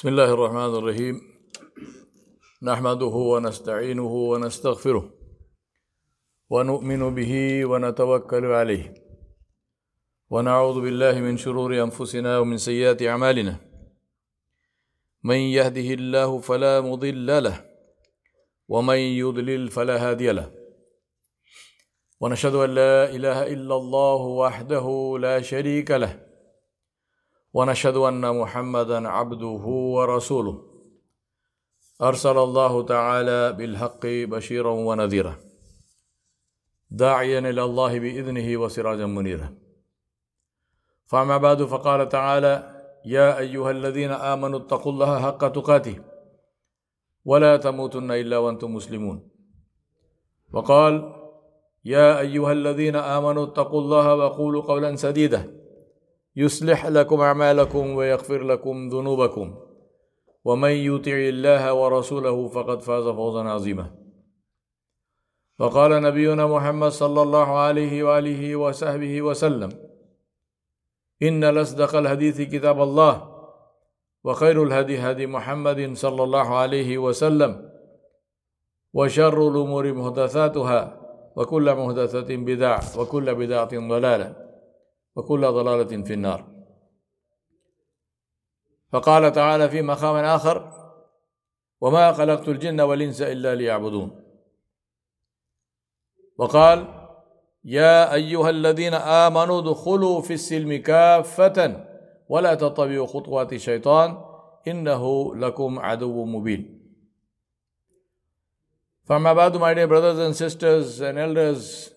بسم الله الرحمن الرحيم. نحمده ونستعينه ونستغفره ونؤمن به ونتوكل عليه. ونعوذ بالله من شرور أنفسنا ومن سيئات أعمالنا. من يهده الله فلا مضل له ومن يضلل فلا هادي له. ونشهد أن لا إله إلا الله وحده لا شريك له. ونشهد أن محمدا عبده ورسوله. أرسل الله تعالى بالحق بشيرا ونذيرا. داعيا إلى الله بإذنه وسراجا منيرا. فأما بعد فقال تعالى يا أيها الذين آمنوا اتقوا الله حق تقاته ولا تموتن إلا وأنتم مسلمون. وقال يا أيها الذين آمنوا اتقوا الله وقولوا قولا سديدا. يصلح لكم أعمالكم ويغفر لكم ذنوبكم. ومن يطع الله ورسوله فقد فاز فوزا عظيما. وقال نبينا محمد صلى الله عليه وآله وصحبه وسلم إن لاصدق الحديث كتاب الله وخير الهدي هدي محمد صلى الله عليه وسلم وشر الأمور محدثاتها وكل محدثه بدعة وكل بدعة ضلالة. وكل ضلالة في النار. فقال تعالى في مقام آخر وما خلقت الجن والإنس إلا ليعبدون وقال يا أيها الذين آمنوا ادخلوا في السلم كافة ولا تتبعوا خطوات الشيطان إنه لكم عدو مبين فما بعد my dear brothers and sisters and elders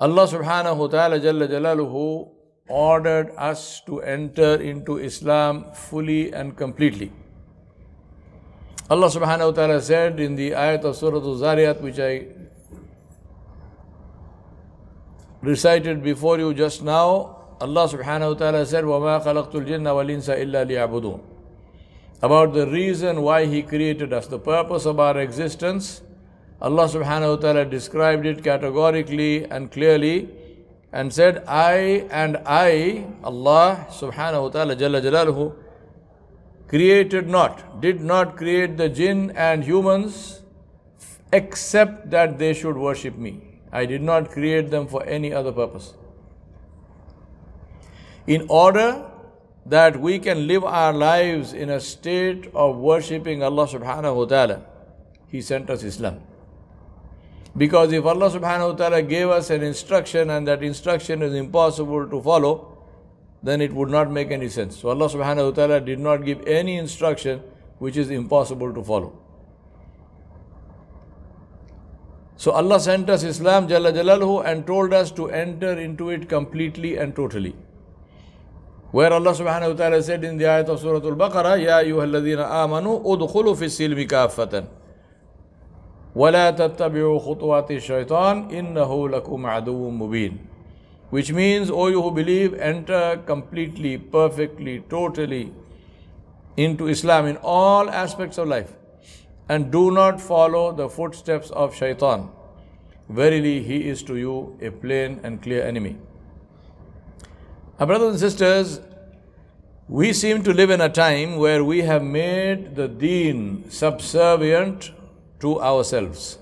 Allah subhanahu wa ta'ala Jalla Jalaluhu ordered us to enter into Islam fully and completely. Allah subhanahu wa ta'ala said in the ayat of Surah Al-Zariyat which I recited before you just now, Allah subhanahu wa ta'ala said, وَمَا خَلَقْتُ الْجِنَّ وَالْإِنسَ إِلَّا لِيَعْبُدُونَ About the reason why He created us, the purpose of our existence, Allah subhanahu wa ta'ala described it categorically and clearly and said, I and I, Allah subhanahu wa ta'ala jalla jalaluhu, created not, did not create the jinn and humans except that they should worship me. I did not create them for any other purpose. In order that we can live our lives in a state of worshipping Allah subhanahu wa ta'ala, He sent us Islam. Because if Allah subhanahu wa ta'ala gave us an instruction and that instruction is impossible to follow, then it would not make any sense. So Allah subhanahu wa ta'ala did not give any instruction which is impossible to follow. So Allah sent us Islam Jalla Jalaluhu and told us to enter into it completely and totally. Where Allah subhanahu wa ta'ala said in the ayat of Surah Al-Baqarah, Ya ayyuhalladhina amanu udkhulu fi silmi kaffatan. ولا تتبعوا خطوات الشيطان إنه لكم عدو مبين which means all you who believe enter completely perfectly totally into Islam in all aspects of life and do not follow the footsteps of shaitan verily he is to you a plain and clear enemy our brothers and sisters we seem to live in a time where we have made the deen subservient to ourselves.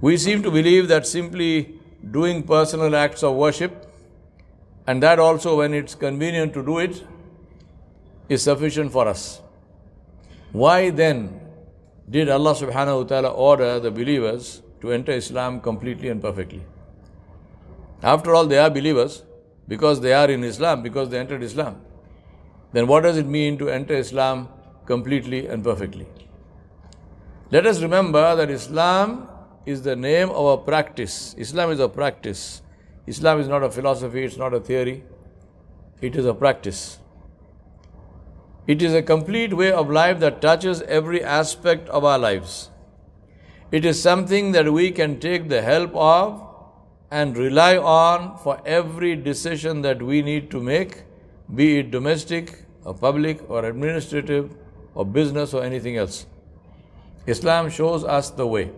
We seem to believe that simply doing personal acts of worship, and that also when it's convenient to do it, is sufficient for us. Why then did Allah subhanahu wa ta'ala order the believers to enter Islam completely and perfectly? After all, they are believers because they are in Islam, because they entered Islam. Then what does it mean to enter Islam completely and perfectly? Let us remember that Islam is the name of a practice. Islam is a practice. Islam is not a philosophy, it's not a theory, it is a practice. It is a complete way of life that touches every aspect of our lives. It is something that we can take the help of and rely on for every decision that we need to make, be it domestic or public or administrative or business or anything else. Islam shows us the way.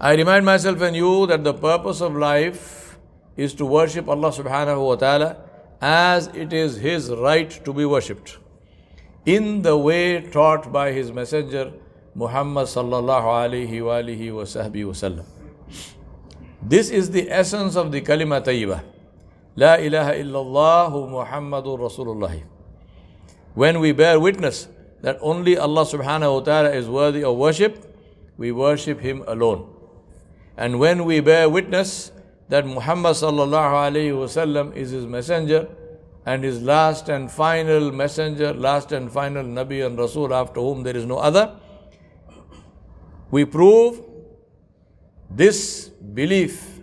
I remind myself and you that the purpose of life is to worship Allah subhanahu wa ta'ala as it is his right to be worshipped in the way taught by his messenger Muhammad sallallahu alaihi wa alihi wasallam. This is the essence of the kalima tayyibah. La ilaha illallah Muhammadur Rasulullah. When we bear witness that only Allah subhanahu wa ta'ala is worthy of worship, we worship Him alone. And when we bear witness that Muhammad sallallahu alayhi wasallam is his messenger and his last and final messenger, last and final Nabi and Rasul after whom there is no other, we prove this belief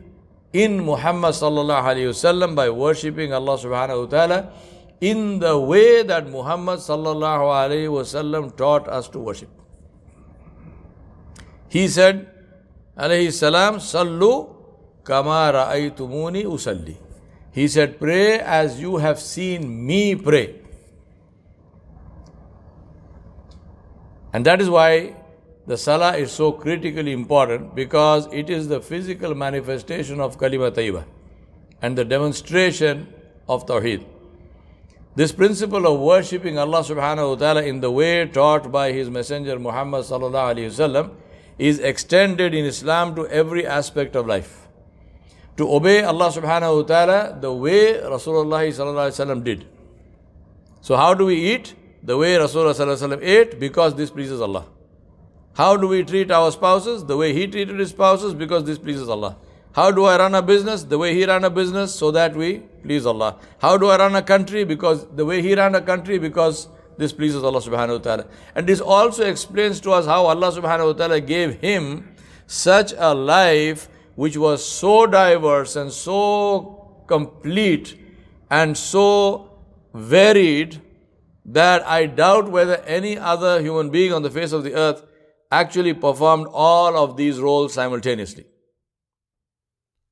in Muhammad sallallahu alayhi wasallam by worshipping Allah subhanahu wa ta'ala in the way that Muhammad sallallahu alayhi wasallam taught us to worship. He said, alayhi salam, sallu kama ra'aytumuni usalli. He said, pray as you have seen me pray. And that is why the salah is so critically important because it is the physical manifestation of kalima tayyiba and the demonstration of tawheed. This principle of worshipping Allah subhanahu wa ta'ala in the way taught by His Messenger Muhammad sallallahu alayhi wasallam is extended in Islam to every aspect of life. To obey Allah subhanahu wa ta'ala the way Rasulullah sallallahu alayhi wasallam did. So how do we eat? The way Rasulullah sallallahu alayhi wasallam ate because this pleases Allah. How do we treat our spouses? The way he treated his spouses because this pleases Allah. How do I run a business? The way he ran a business so that we please Allah. How do I run a country? Because the way he ran a country because this pleases Allah subhanahu wa ta'ala. And this also explains to us how Allah subhanahu wa ta'ala gave him such a life which was so diverse and so complete and so varied that I doubt whether any other human being on the face of the earth actually performed all of these roles simultaneously.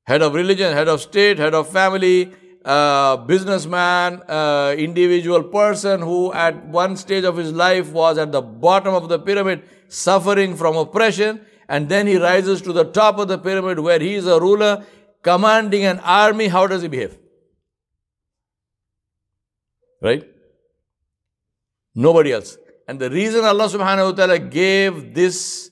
Head of religion, head of state, head of family, uh, businessman, uh, individual person who at one stage of his life was at the bottom of the pyramid suffering from oppression and then he rises to the top of the pyramid where he is a ruler commanding an army. How does he behave? Right? Nobody else. And the reason Allah subhanahu wa ta'ala gave this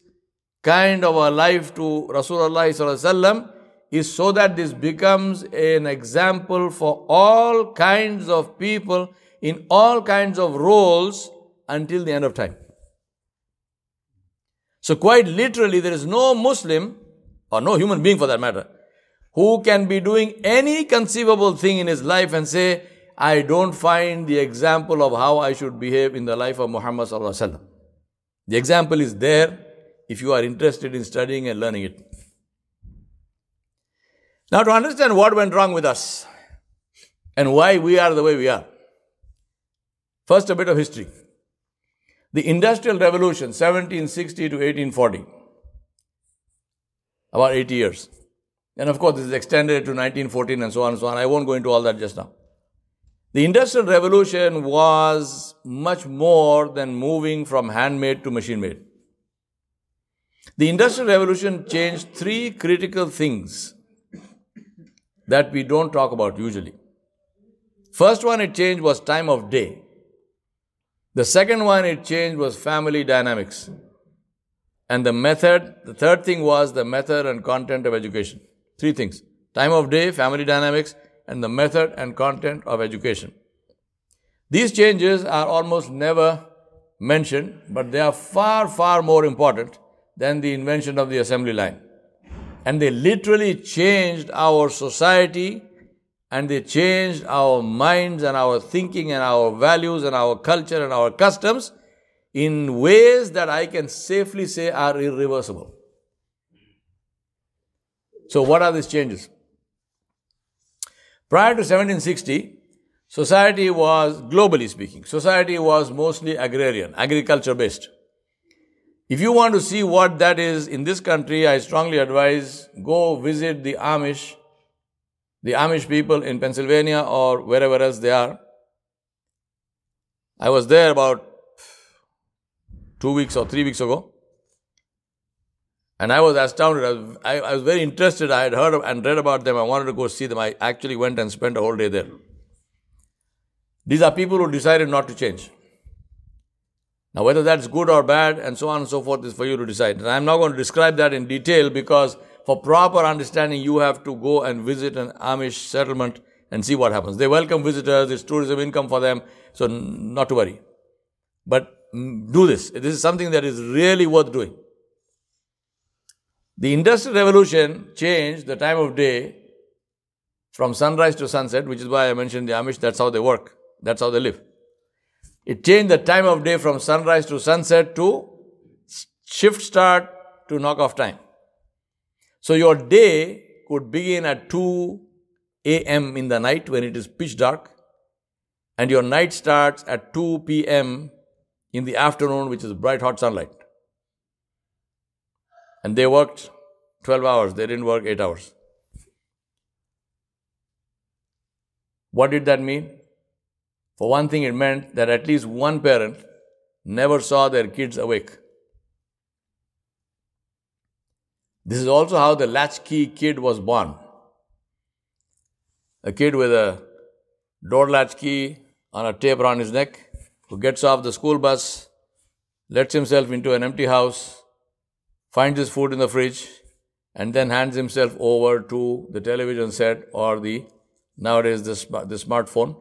kind of a life to Rasulullah is so that this becomes an example for all kinds of people in all kinds of roles until the end of time. So, quite literally, there is no Muslim, or no human being for that matter, who can be doing any conceivable thing in his life and say, I don't find the example of how I should behave in the life of Muhammad. The example is there if you are interested in studying and learning it. Now, to understand what went wrong with us and why we are the way we are, first a bit of history. The Industrial Revolution, 1760 to 1840, about 80 years. And of course, this is extended to 1914 and so on and so on. I won't go into all that just now. The Industrial Revolution was much more than moving from handmade to machine made. The Industrial Revolution changed three critical things that we don't talk about usually. First one it changed was time of day. The second one it changed was family dynamics. And the method, the third thing was the method and content of education. Three things. Time of day, family dynamics, and the method and content of education. These changes are almost never mentioned, but they are far, far more important than the invention of the assembly line. And they literally changed our society and they changed our minds and our thinking and our values and our culture and our customs in ways that I can safely say are irreversible. So, what are these changes? Prior to 1760, society was, globally speaking, society was mostly agrarian, agriculture based. If you want to see what that is in this country, I strongly advise go visit the Amish, the Amish people in Pennsylvania or wherever else they are. I was there about two weeks or three weeks ago. And I was astounded. I was, I, was very interested. I had heard and read about them. I wanted to go see them. I actually went and spent a whole day there. These are people who decided not to change. Now, whether that's good or bad, and so on and so forth, is for you to decide. And I'm not going to describe that in detail because for proper understanding, you have to go and visit an Amish settlement and see what happens. They welcome visitors, it's tourism income for them, so not to worry. But mm, do this. This is something that is really worth doing. The Industrial Revolution changed the time of day from sunrise to sunset, which is why I mentioned the Amish, that's how they work, that's how they live. It changed the time of day from sunrise to sunset to shift start to knock off time. So your day could begin at 2 a.m. in the night when it is pitch dark, and your night starts at 2 p.m. in the afternoon, which is bright hot sunlight. And they worked 12 hours, they didn't work 8 hours. What did that mean? For one thing, it meant that at least one parent never saw their kids awake. This is also how the latchkey kid was born. A kid with a door latch key on a tape around his neck who gets off the school bus, lets himself into an empty house, finds his food in the fridge, and then hands himself over to the television set or the nowadays the, the smartphone.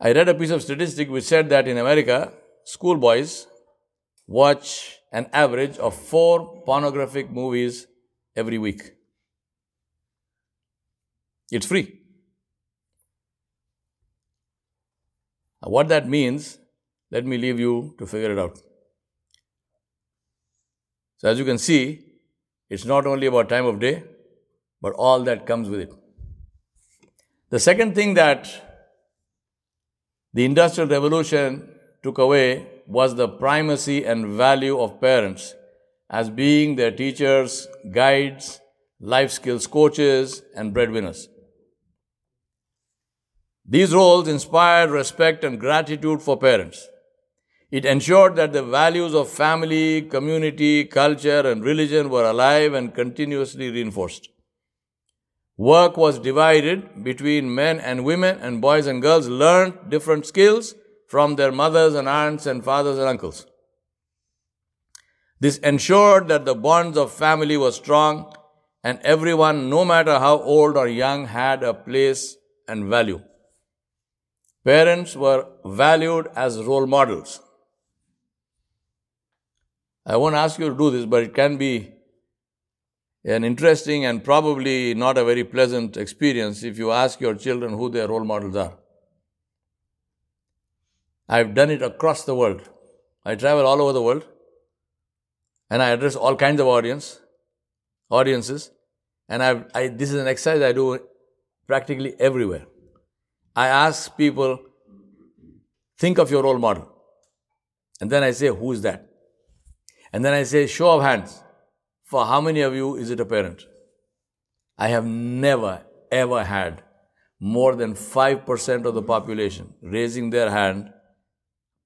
I read a piece of statistic which said that in America, schoolboys watch an average of four pornographic movies every week. It's free. what that means, let me leave you to figure it out. So, as you can see, it's not only about time of day, but all that comes with it. The second thing that the Industrial Revolution took away was the primacy and value of parents as being their teachers, guides, life skills coaches, and breadwinners. These roles inspired respect and gratitude for parents. It ensured that the values of family, community, culture, and religion were alive and continuously reinforced. Work was divided between men and women, and boys and girls learned different skills from their mothers and aunts and fathers and uncles. This ensured that the bonds of family were strong and everyone, no matter how old or young, had a place and value. Parents were valued as role models. I won't ask you to do this, but it can be an interesting and probably not a very pleasant experience if you ask your children who their role models are. I've done it across the world. I travel all over the world and I address all kinds of audience, audiences, and I've, I, this is an exercise I do practically everywhere. I ask people, think of your role model. And then I say, who is that? And then I say, show of hands. For how many of you is it a parent? I have never, ever had more than 5% of the population raising their hand,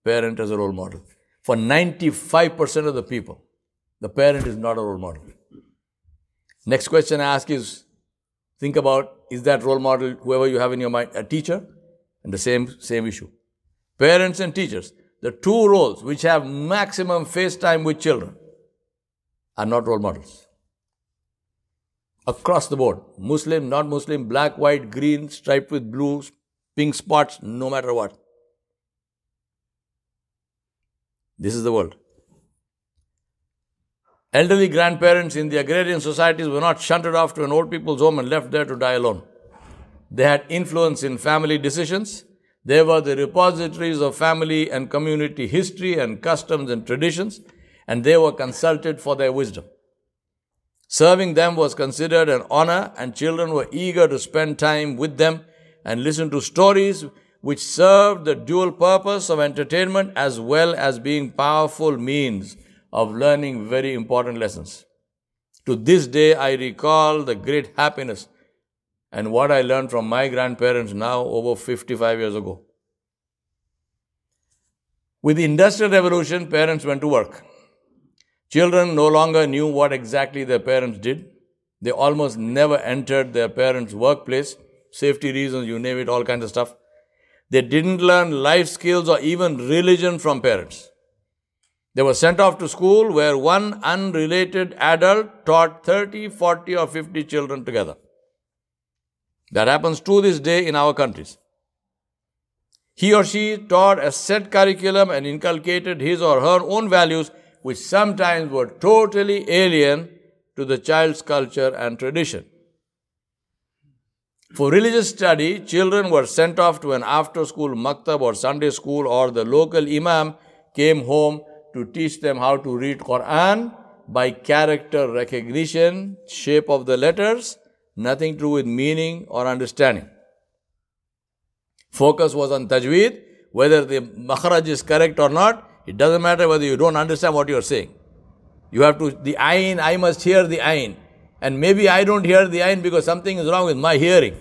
parent as a role model. For 95% of the people, the parent is not a role model. Next question I ask is think about is that role model, whoever you have in your mind, a teacher? And the same, same issue. Parents and teachers, the two roles which have maximum face time with children, are not role models. Across the board, Muslim, non Muslim, black, white, green, striped with blue, pink spots, no matter what. This is the world. Elderly grandparents in the agrarian societies were not shunted off to an old people's home and left there to die alone. They had influence in family decisions. They were the repositories of family and community history and customs and traditions, and they were consulted for their wisdom. Serving them was considered an honor, and children were eager to spend time with them and listen to stories which served the dual purpose of entertainment as well as being powerful means of learning very important lessons. To this day, I recall the great happiness and what I learned from my grandparents now over 55 years ago. With the Industrial Revolution, parents went to work. Children no longer knew what exactly their parents did. They almost never entered their parents' workplace safety reasons, you name it, all kinds of stuff. They didn't learn life skills or even religion from parents. They were sent off to school where one unrelated adult taught 30, 40, or 50 children together. That happens to this day in our countries. He or she taught a set curriculum and inculcated his or her own values, which sometimes were totally alien to the child's culture and tradition. For religious study, children were sent off to an after school maktab or Sunday school, or the local imam came home to teach them how to read Quran by character recognition, shape of the letters, nothing to do with meaning or understanding. Focus was on tajweed, whether the makhraj is correct or not, it doesn't matter whether you don't understand what you're saying. You have to, the ayn, I must hear the ayn. And maybe I don't hear the ayn because something is wrong with my hearing.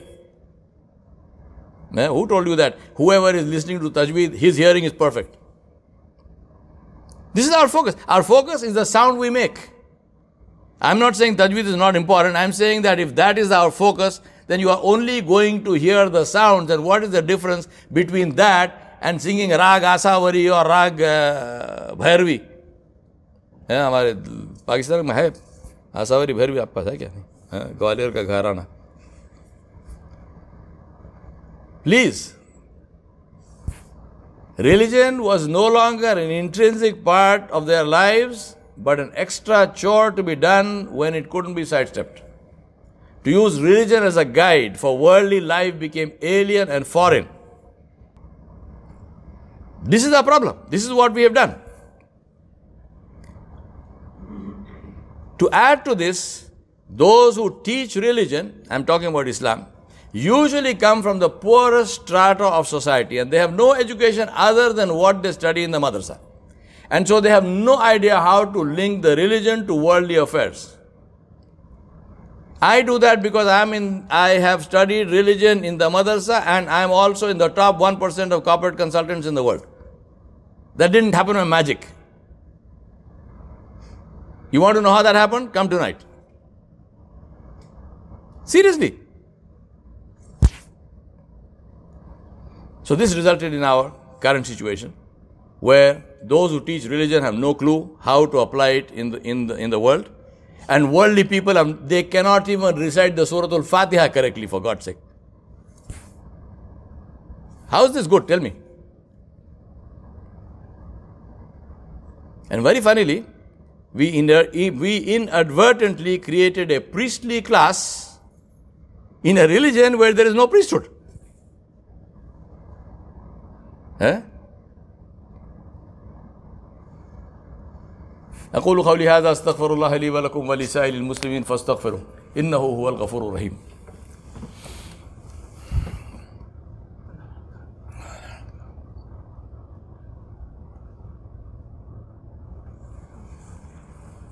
Eh? Who told you that? Whoever is listening to tajweed, his hearing is perfect. This is our focus. Our focus is the sound we make. I'm not saying tajweed is not important. I'm saying that if that is our focus, then you are only going to hear the sounds. And what is the difference between that and singing rag asavari or rag uh, bhairvi? है हमारे पाकिस्तान में है आसावरी भैर भी आपके पास है क्या नहीं ग्वालियर का घराना please Religion was no longer an intrinsic part of their lives, but an extra chore to be done when it couldn't be sidestepped. To use religion as a guide for worldly life became alien and foreign. This is the problem. This is what we have done. To add to this, those who teach religion, I'm talking about Islam, usually come from the poorest strata of society and they have no education other than what they study in the madrasa. And so they have no idea how to link the religion to worldly affairs. I do that because I'm in, I have studied religion in the madrasa and I'm also in the top 1% of corporate consultants in the world. That didn't happen by magic. You want to know how that happened? Come tonight. Seriously. So, this resulted in our current situation where those who teach religion have no clue how to apply it in the, in the, in the world. And worldly people, they cannot even recite the Surah Al Fatiha correctly, for God's sake. How is this good? Tell me. And very funnily, we, we inadvertently created a priestly class in a religion where there is no priesthood. ها؟ أقول قولي هذا أستغفر الله لي ولكم ولسائر المسلمين فاستغفروا إنه هو الغفور الرحيم.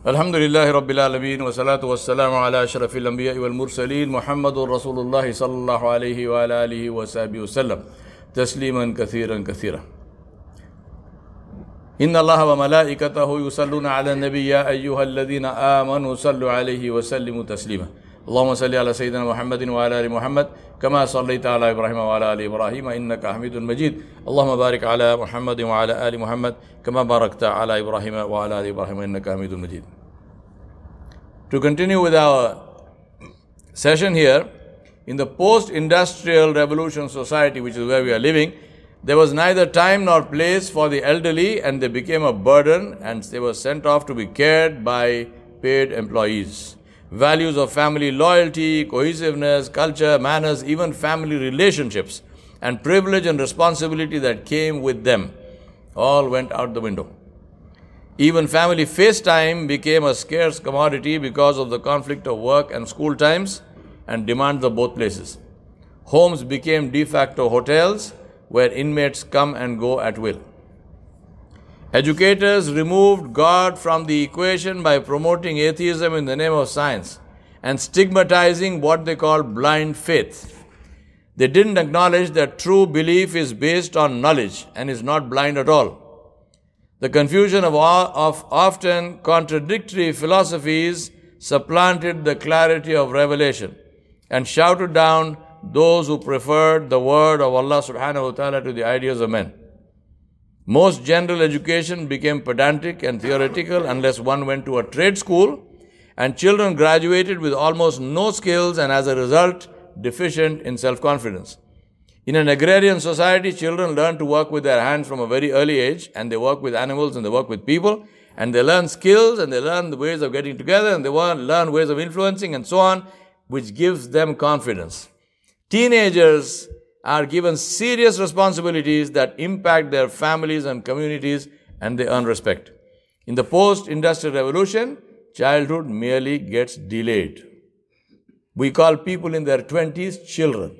الحمد لله رب العالمين والصلاة والسلام على أشرف الأنبياء والمرسلين محمد رسول الله صلى الله عليه وعلى آله وصحبه وسلم. تسليما كثيرا كثيرا. إن الله وملائكته يصلون على النبي يا أيها الذين آمنوا صلوا عليه وسلموا تسليما. اللهم صل على سيدنا محمد وعلى آل محمد كما صليت على إبراهيم وعلى آل إبراهيم إنك حميد مجيد. اللهم بارك على محمد وعلى آل محمد كما باركت على إبراهيم وعلى آل إبراهيم إنك حميد مجيد. To continue with our session here, in the post industrial revolution society, which is where we are living, there was neither time nor place for the elderly, and they became a burden and they were sent off to be cared by paid employees. Values of family loyalty, cohesiveness, culture, manners, even family relationships, and privilege and responsibility that came with them all went out the window. Even family FaceTime became a scarce commodity because of the conflict of work and school times and demands of both places. Homes became de facto hotels where inmates come and go at will. Educators removed God from the equation by promoting atheism in the name of science and stigmatizing what they call blind faith. They didn't acknowledge that true belief is based on knowledge and is not blind at all. The confusion of, of often contradictory philosophies supplanted the clarity of revelation and shouted down those who preferred the word of Allah subhanahu wa ta'ala to the ideas of men. Most general education became pedantic and theoretical unless one went to a trade school, and children graduated with almost no skills and as a result deficient in self confidence. In an agrarian society, children learn to work with their hands from a very early age, and they work with animals and they work with people, and they learn skills and they learn the ways of getting together and they learn ways of influencing and so on, which gives them confidence. Teenagers are given serious responsibilities that impact their families and communities and they earn respect. In the post industrial revolution, childhood merely gets delayed. We call people in their 20s children.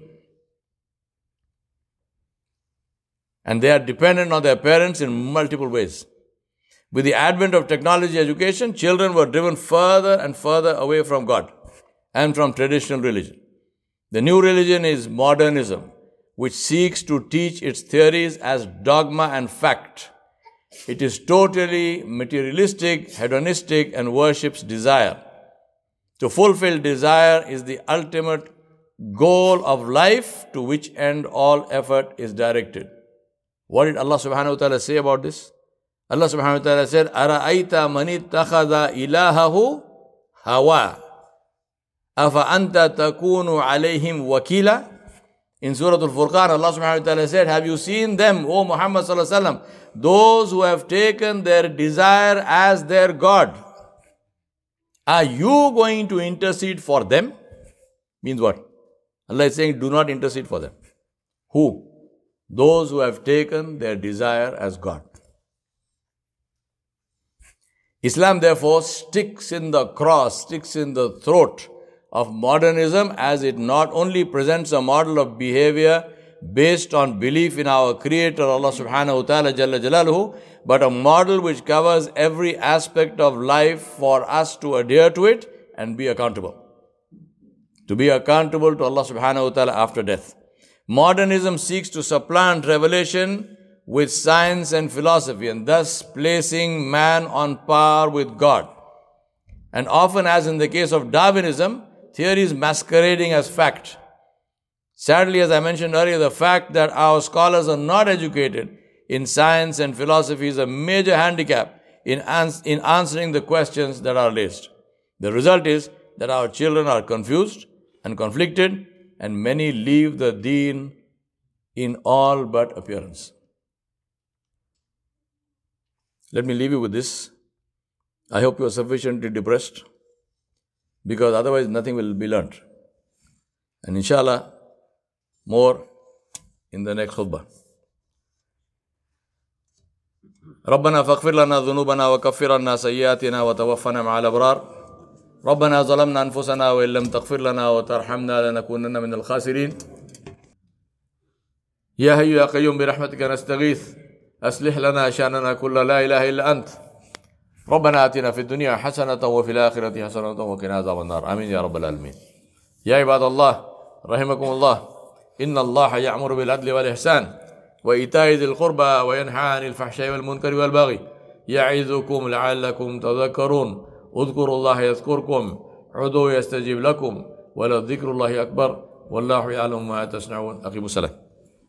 And they are dependent on their parents in multiple ways. With the advent of technology education, children were driven further and further away from God and from traditional religion. The new religion is modernism, which seeks to teach its theories as dogma and fact. It is totally materialistic, hedonistic, and worships desire. To fulfill desire is the ultimate goal of life to which end all effort is directed. What did Allah subhanahu wa ta'ala say about this? Allah subhanahu wa ta'ala said, Ara'aita mani takhada ilahahu hawa. Anta takunu alayhim wakila. In Surah Al-Furqan, Allah subhanahu wa ta'ala said, Have you seen them, O Muhammad sallallahu alayhi wa those who have taken their desire as their God? Are you going to intercede for them? Means what? Allah is saying, do not intercede for them. Who? Those who have taken their desire as God. Islam, therefore, sticks in the cross, sticks in the throat of modernism as it not only presents a model of behavior based on belief in our Creator, Allah subhanahu wa ta'ala, Jalla Jalaluhu, but a model which covers every aspect of life for us to adhere to it and be accountable. To be accountable to Allah subhanahu wa ta'ala after death. Modernism seeks to supplant revelation with science and philosophy and thus placing man on par with God. And often, as in the case of Darwinism, theories masquerading as fact. Sadly, as I mentioned earlier, the fact that our scholars are not educated in science and philosophy is a major handicap in, ans- in answering the questions that are raised. The result is that our children are confused and conflicted, and many leave the deen in all but appearance. Let me leave you with this. I hope you are sufficiently depressed because otherwise nothing will be learnt. And inshallah, more in the next khutbah. ربنا فاغفر لنا ذنوبنا وكفر عنا سيئاتنا وتوفنا مع الأبرار. ربنا ظلمنا أنفسنا وإن لم تغفر لنا وترحمنا لنكونن من الخاسرين. يا هي يا قيوم برحمتك نستغيث. أصلح لنا شأننا كل لا إله إلا أنت. ربنا آتنا في الدنيا حسنة وفي الآخرة حسنة وقنا عذاب النار. آمين يا رب العالمين. يا عباد الله رحمكم الله. إن الله يأمر بالعدل والإحسان وإيتاء ذي القربى وينهى عن الفحشاء والمنكر والبغي يعظكم لعلكم تذكرون. اذكروا الله يذكركم عدوا يستجيب لكم ولذكر الله أكبر. والله يعلم ما تصنعون. أقيموا السلام